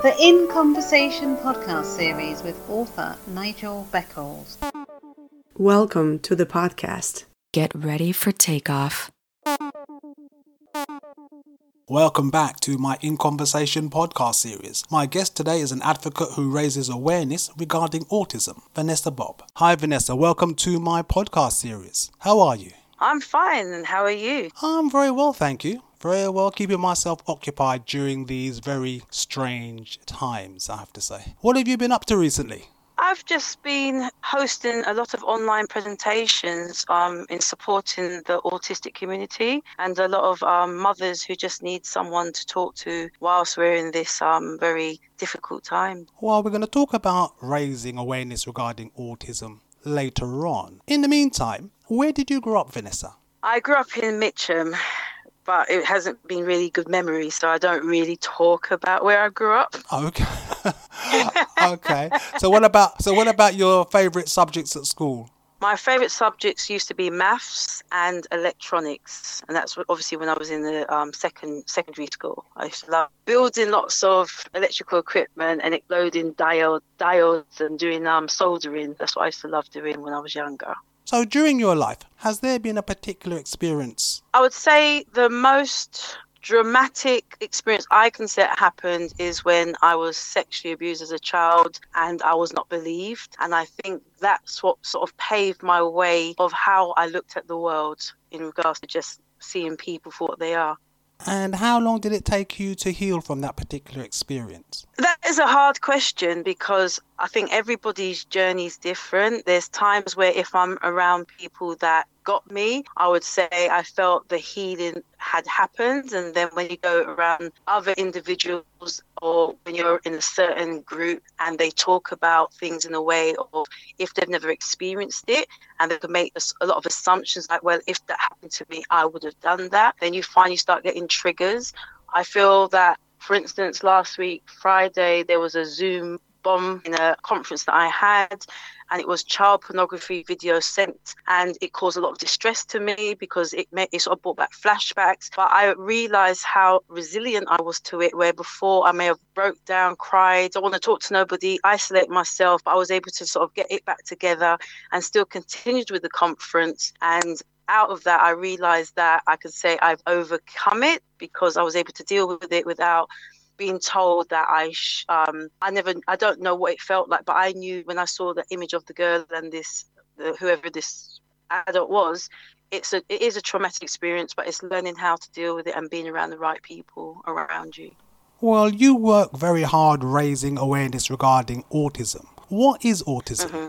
The In Conversation podcast series with author Nigel Beckles. Welcome to the podcast. Get ready for takeoff. Welcome back to my In Conversation podcast series. My guest today is an advocate who raises awareness regarding autism, Vanessa Bob. Hi, Vanessa. Welcome to my podcast series. How are you? I'm fine, and how are you? I'm very well, thank you. Very well, keeping myself occupied during these very strange times, I have to say. What have you been up to recently? I've just been hosting a lot of online presentations um, in supporting the autistic community and a lot of um, mothers who just need someone to talk to whilst we're in this um, very difficult time. Well, we're going to talk about raising awareness regarding autism later on. In the meantime, where did you grow up, Vanessa? I grew up in Mitcham but it hasn't been really good memory, so I don't really talk about where I grew up. Okay. okay. So what about so what about your favourite subjects at school? My favourite subjects used to be maths and electronics, and that's obviously when I was in the um, second secondary school. I used to love building lots of electrical equipment and loading diode, diodes and doing um, soldering. That's what I used to love doing when I was younger. So during your life, has there been a particular experience? I would say the most dramatic experience I can say happened is when I was sexually abused as a child and I was not believed. And I think that's what sort of paved my way of how I looked at the world in regards to just seeing people for what they are. And how long did it take you to heal from that particular experience? That is a hard question because I think everybody's journey is different. There's times where if I'm around people that got me, I would say I felt the healing had happened. And then when you go around other individuals or when you're in a certain group and they talk about things in a way of if they've never experienced it and they can make a lot of assumptions like, well, if that happened to me, I would have done that, then you find you start getting triggers. I feel that for instance, last week, Friday, there was a Zoom bomb in a conference that I had, and it was child pornography video sent, and it caused a lot of distress to me because it made, it sort of brought back flashbacks. But I realized how resilient I was to it. Where before I may have broke down, cried, don't want to talk to nobody, isolate myself, but I was able to sort of get it back together and still continued with the conference and out of that, I realized that I could say I've overcome it because I was able to deal with it without being told that I sh- um I never I don't know what it felt like, but I knew when I saw the image of the girl and this the, whoever this adult was, it's a it is a traumatic experience, but it's learning how to deal with it and being around the right people around you. Well, you work very hard raising awareness regarding autism. What is autism? Mm-hmm.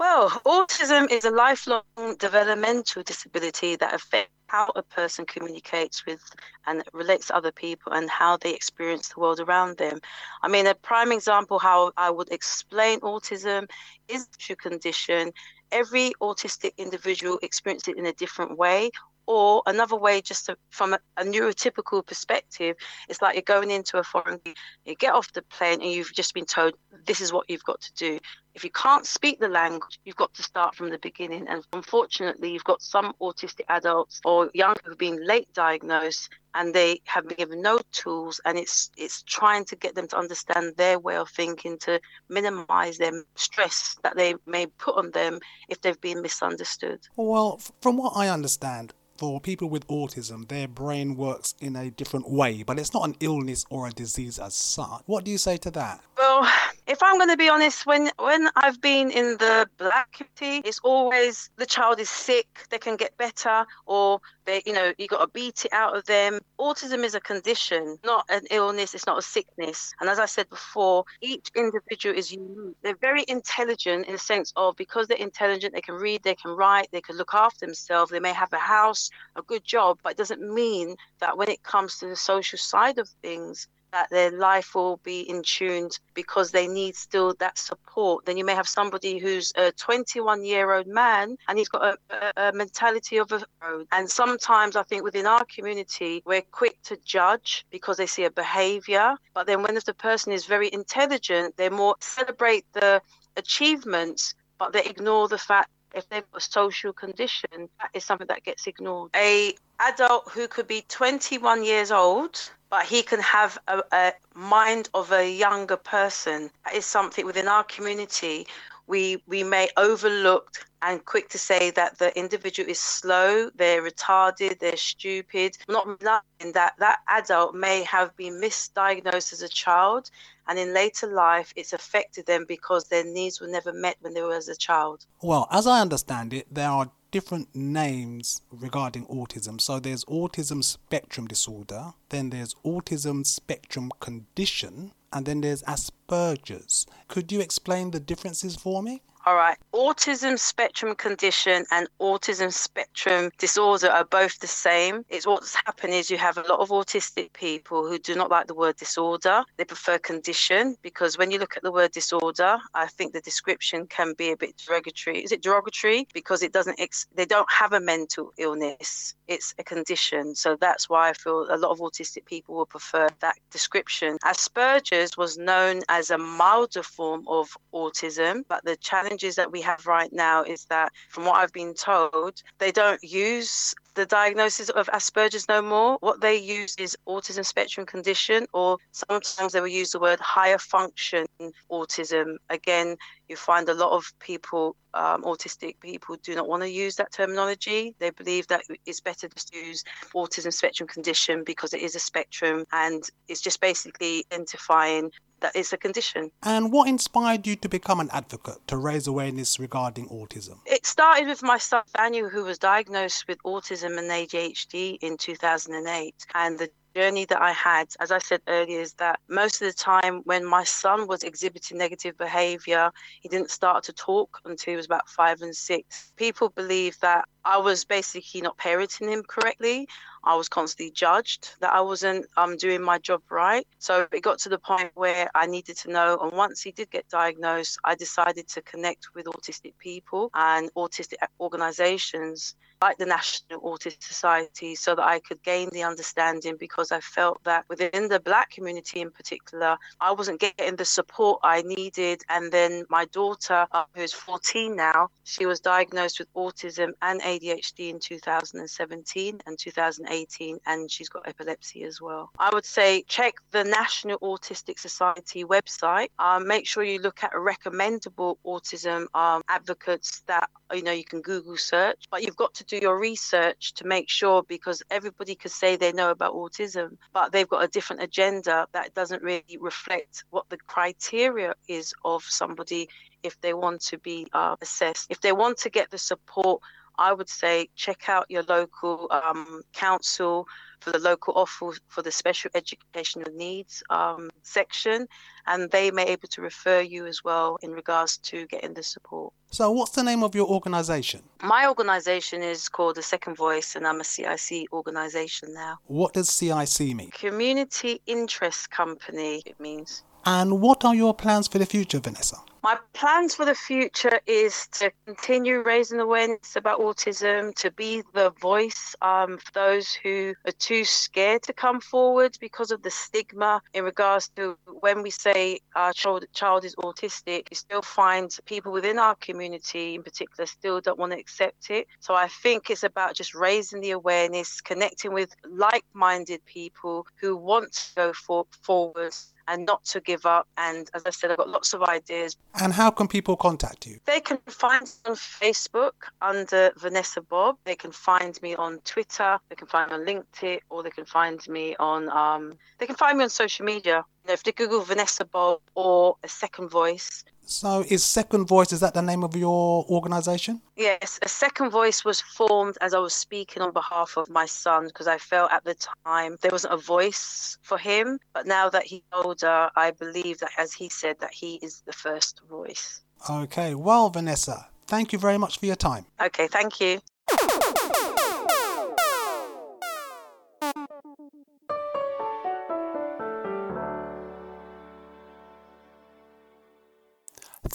Well, autism is a lifelong developmental disability that affects how a person communicates with and relates to other people and how they experience the world around them. I mean, a prime example how I would explain autism is a condition. Every autistic individual experiences it in a different way or another way, just to, from a, a, neurotypical perspective, it's like you're going into a foreign, you get off the plane and you've just been told this is what you've got to do. If you can't speak the language, you've got to start from the beginning. And unfortunately, you've got some autistic adults or young who've been late diagnosed and they have been given no tools and it's it's trying to get them to understand their way of thinking to minimize them stress that they may put on them if they've been misunderstood well from what i understand for people with autism, their brain works in a different way, but it's not an illness or a disease as such. What do you say to that? Well, if I'm going to be honest, when when I've been in the black community, it's always the child is sick, they can get better, or they, you know, you got to beat it out of them. Autism is a condition, not an illness. It's not a sickness. And as I said before, each individual is unique. They're very intelligent in the sense of because they're intelligent, they can read, they can write, they can look after themselves. They may have a house, a good job, but it doesn't mean that when it comes to the social side of things, that their life will be in tuned because they need still that support. Then you may have somebody who's a 21 year old man and he's got a, a, mentality of a road. And sometimes I think within our community, we're quick to judge because they see a behavior. But then when the person is very intelligent, they more celebrate the achievements, but they ignore the fact if they've got a social condition, that is something that gets ignored. A adult who could be 21 years old but he can have a, a mind of a younger person. That is something within our community we we may overlook and quick to say that the individual is slow, they're retarded, they're stupid, not realizing that that adult may have been misdiagnosed as a child and in later life it's affected them because their needs were never met when they were as a child. Well, as I understand it, there are different names regarding autism. So there's autism spectrum disorder, then there's autism spectrum condition, and then there's Asperger's. Could you explain the differences for me? All right. Autism spectrum condition and autism spectrum disorder are both the same. It's what's happened is you have a lot of autistic people who do not like the word disorder. They prefer condition because when you look at the word disorder, I think the description can be a bit derogatory. Is it derogatory? Because it doesn't, ex- they don't have a mental illness. It's a condition. So that's why I feel a lot of autistic people will prefer that description. Asperger's was known as a milder form of autism, but the challenge challenges that we have right now is that, from what I've been told, they don't use the diagnosis of Asperger's no more. What they use is autism spectrum condition, or sometimes they will use the word higher function autism. Again, you find a lot of people, um, autistic people, do not want to use that terminology. They believe that it's better to use autism spectrum condition because it is a spectrum and it's just basically identifying that it's a condition. And what inspired you to become an advocate to raise awareness regarding autism? It started with my son Daniel, who was diagnosed with autism and ADHD in 2008. And the journey that I had, as I said earlier, is that most of the time when my son was exhibiting negative behavior, he didn't start to talk until he was about five and six. People believe that I was basically not parenting him correctly. I was constantly judged that I wasn't um, doing my job right. So it got to the point where I needed to know. And once he did get diagnosed, I decided to connect with autistic people and autistic organizations like the National Autistic Society so that I could gain the understanding because I felt that within the black community in particular, I wasn't getting the support I needed. And then my daughter, uh, who's 14 now, she was diagnosed with autism and ADHD in 2017 and 2018, and she's got epilepsy as well. I would say check the National Autistic Society website. Um, make sure you look at recommendable autism um, advocates that you know you can Google search, but you've got to do your research to make sure because everybody could say they know about autism, but they've got a different agenda that doesn't really reflect what the criteria is of somebody if they want to be uh, assessed. If they want to get the support I would say check out your local um, council for the local office for the special educational needs um, section, and they may be able to refer you as well in regards to getting the support. So, what's the name of your organisation? My organisation is called the Second Voice, and I'm a CIC organisation now. What does CIC mean? Community Interest Company. It means. And what are your plans for the future, Vanessa? My plans for the future is to continue raising awareness about autism, to be the voice um, for those who are too scared to come forward because of the stigma in regards to when we say our child, child is autistic, you still find people within our community in particular still don't want to accept it. So I think it's about just raising the awareness, connecting with like minded people who want to go for, forward and not to give up. And as I said, I've got lots of ideas. And how can people contact you? They can find me on Facebook under Vanessa Bob. They can find me on Twitter. They can find me on LinkedIn, or they can find me on um, they can find me on social media. Know, if they Google Vanessa Bob or a second voice, so, is Second Voice, is that the name of your organisation? Yes, a Second Voice was formed as I was speaking on behalf of my son because I felt at the time there wasn't a voice for him. But now that he's older, I believe that, as he said, that he is the first voice. Okay, well, Vanessa, thank you very much for your time. Okay, thank you.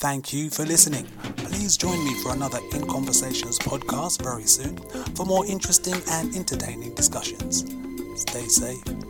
Thank you for listening. Please join me for another In Conversations podcast very soon for more interesting and entertaining discussions. Stay safe